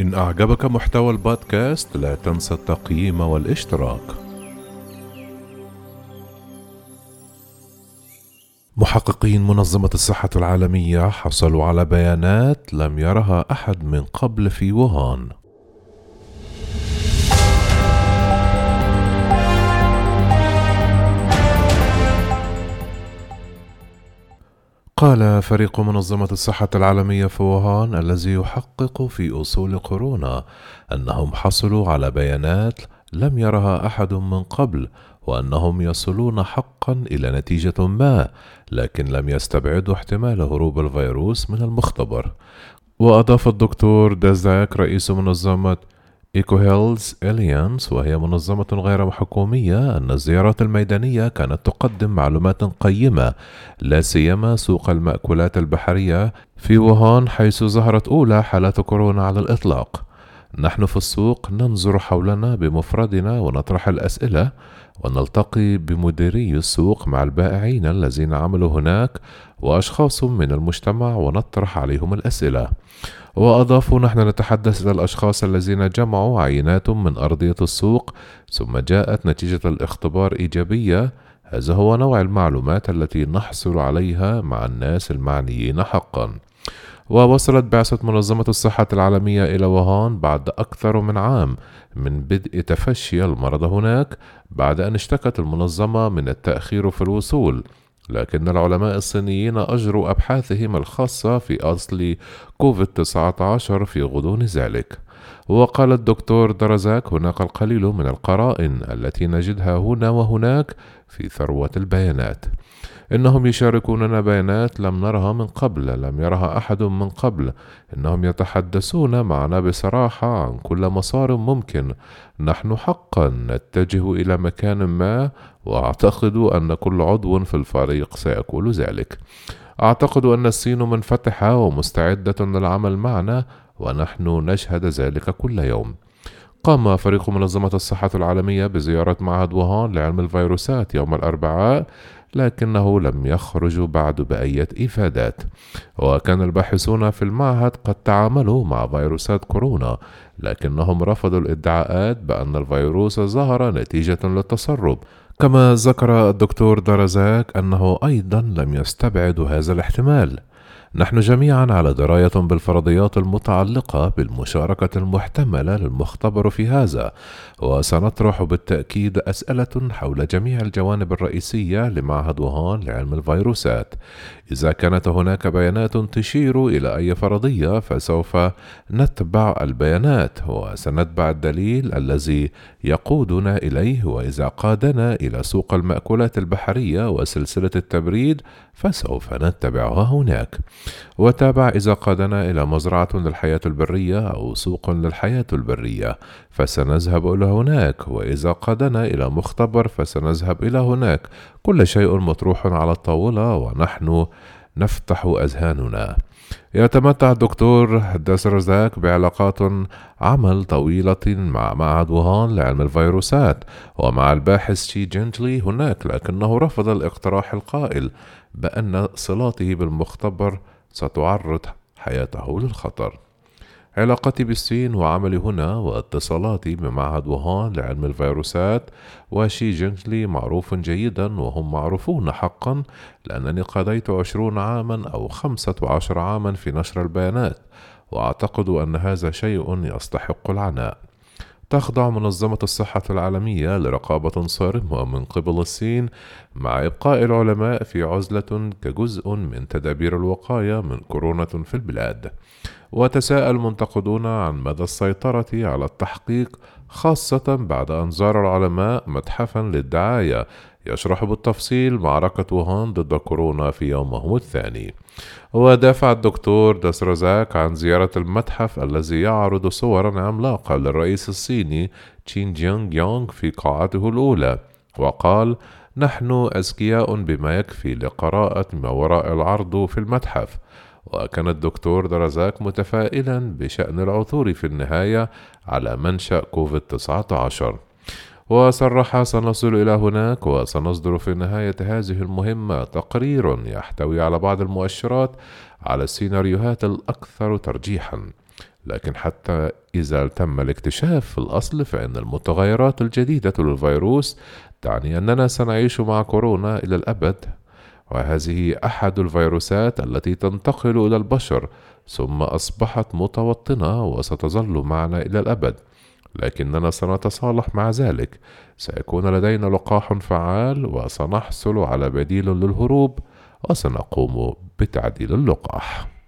إن أعجبك محتوى البودكاست لا تنسى التقييم والاشتراك. محققين منظمة الصحة العالمية حصلوا على بيانات لم يرها أحد من قبل في ووهان. قال فريق منظمة الصحة العالمية في ووهان الذي يحقق في أصول كورونا أنهم حصلوا على بيانات لم يرها أحد من قبل وأنهم يصلون حقا إلى نتيجة ما لكن لم يستبعدوا احتمال هروب الفيروس من المختبر. وأضاف الدكتور دازاك رئيس منظمة إيكو هيلث ألاينس وهي منظمة غير حكومية أن الزيارات الميدانية كانت تقدم معلومات قيمة لا سيما سوق المأكولات البحرية في ووهان حيث ظهرت أولى حالات كورونا على الإطلاق. نحن في السوق ننظر حولنا بمفردنا ونطرح الأسئلة ونلتقي بمديري السوق مع البائعين الذين عملوا هناك وأشخاص من المجتمع ونطرح عليهم الأسئلة. وأضافوا نحن نتحدث إلى الأشخاص الذين جمعوا عينات من أرضية السوق ثم جاءت نتيجة الاختبار إيجابية. هذا هو نوع المعلومات التي نحصل عليها مع الناس المعنيين حقا. ووصلت بعثة منظمة الصحة العالمية إلى ووهان بعد أكثر من عام من بدء تفشي المرض هناك بعد أن اشتكت المنظمة من التأخير في الوصول لكن العلماء الصينيين أجروا أبحاثهم الخاصة في أصل كوفيد 19 في غضون ذلك. وقال الدكتور درزاك هناك القليل من القرائن التي نجدها هنا وهناك في ثروة البيانات. إنهم يشاركوننا بيانات لم نرها من قبل لم يرها أحد من قبل. إنهم يتحدثون معنا بصراحة عن كل مسار ممكن. نحن حقا نتجه إلى مكان ما وأعتقد أن كل عضو في الفريق سيقول ذلك. أعتقد أن الصين منفتحة ومستعدة للعمل معنا ونحن نشهد ذلك كل يوم. قام فريق منظمة الصحة العالمية بزيارة معهد ووهان لعلم الفيروسات يوم الأربعاء لكنه لم يخرج بعد بأية إفادات. وكان الباحثون في المعهد قد تعاملوا مع فيروسات كورونا لكنهم رفضوا الادعاءات بأن الفيروس ظهر نتيجة للتسرب كما ذكر الدكتور درزاك أنه أيضا لم يستبعد هذا الاحتمال. نحن جميعا على دراية بالفرضيات المتعلقة بالمشاركة المحتملة للمختبر في هذا، وسنطرح بالتأكيد أسئلة حول جميع الجوانب الرئيسية لمعهد ووهان لعلم الفيروسات. إذا كانت هناك بيانات تشير إلى أي فرضية فسوف نتبع البيانات وسنتبع الدليل الذي يقودنا إليه وإذا قادنا إلى سوق المأكولات البحرية وسلسلة التبريد فسوف نتبعها هناك. وتابع إذا قادنا إلى مزرعة للحياة البرية أو سوق للحياة البرية فسنذهب إلى هناك وإذا قادنا إلى مختبر فسنذهب إلى هناك. كل شيء مطروح على الطاولة ونحن نفتح أذهاننا. يتمتع الدكتور داسرزاك بعلاقات عمل طويلة مع معهد ووهان لعلم الفيروسات ومع الباحث شي جنتلي هناك لكنه رفض الاقتراح القائل بأن صلاته بالمختبر ستعرض حياته للخطر. علاقتي بالصين وعملي هنا واتصالاتي بمعهد ووهان لعلم الفيروسات وشي جنتلي معروف جيدا وهم معروفون حقا لأنني قضيت عشرون عاما أو خمسة عشر عاما في نشر البيانات وأعتقد أن هذا شيء يستحق العناء. تخضع منظمة الصحة العالمية لرقابة صارمة من قبل الصين مع إبقاء العلماء في عزلة كجزء من تدابير الوقاية من كورونا في البلاد. وتساءل منتقدون عن مدى السيطرة على التحقيق خاصة بعد أن زار العلماء متحفا للدعاية يشرح بالتفصيل معركة ووهان ضد كورونا في يومهم الثاني. ودافع الدكتور داسرزاك عن زيارة المتحف الذي يعرض صورا عملاقة للرئيس الصيني تشين جيونغ يونغ في قاعته الأولى وقال نحن أذكياء بما يكفي لقراءة ما وراء العرض في المتحف. وكان الدكتور درزاك متفائلا بشأن العثور في النهاية على منشأ كوفيد 19 وصرح سنصل إلى هناك وسنصدر في نهاية هذه المهمة تقرير يحتوي على بعض المؤشرات على السيناريوهات الأكثر ترجيحًا. لكن حتى إذا تم الاكتشاف في الأصل فإن المتغيرات الجديدة للفيروس تعني أننا سنعيش مع كورونا إلى الأبد. وهذه أحد الفيروسات التي تنتقل إلى البشر ثم أصبحت متوطنة وستظل معنا إلى الأبد. لكننا سنتصالح مع ذلك. سيكون لدينا لقاح فعال وسنحصل على بديل للهروب وسنقوم بتعديل اللقاح.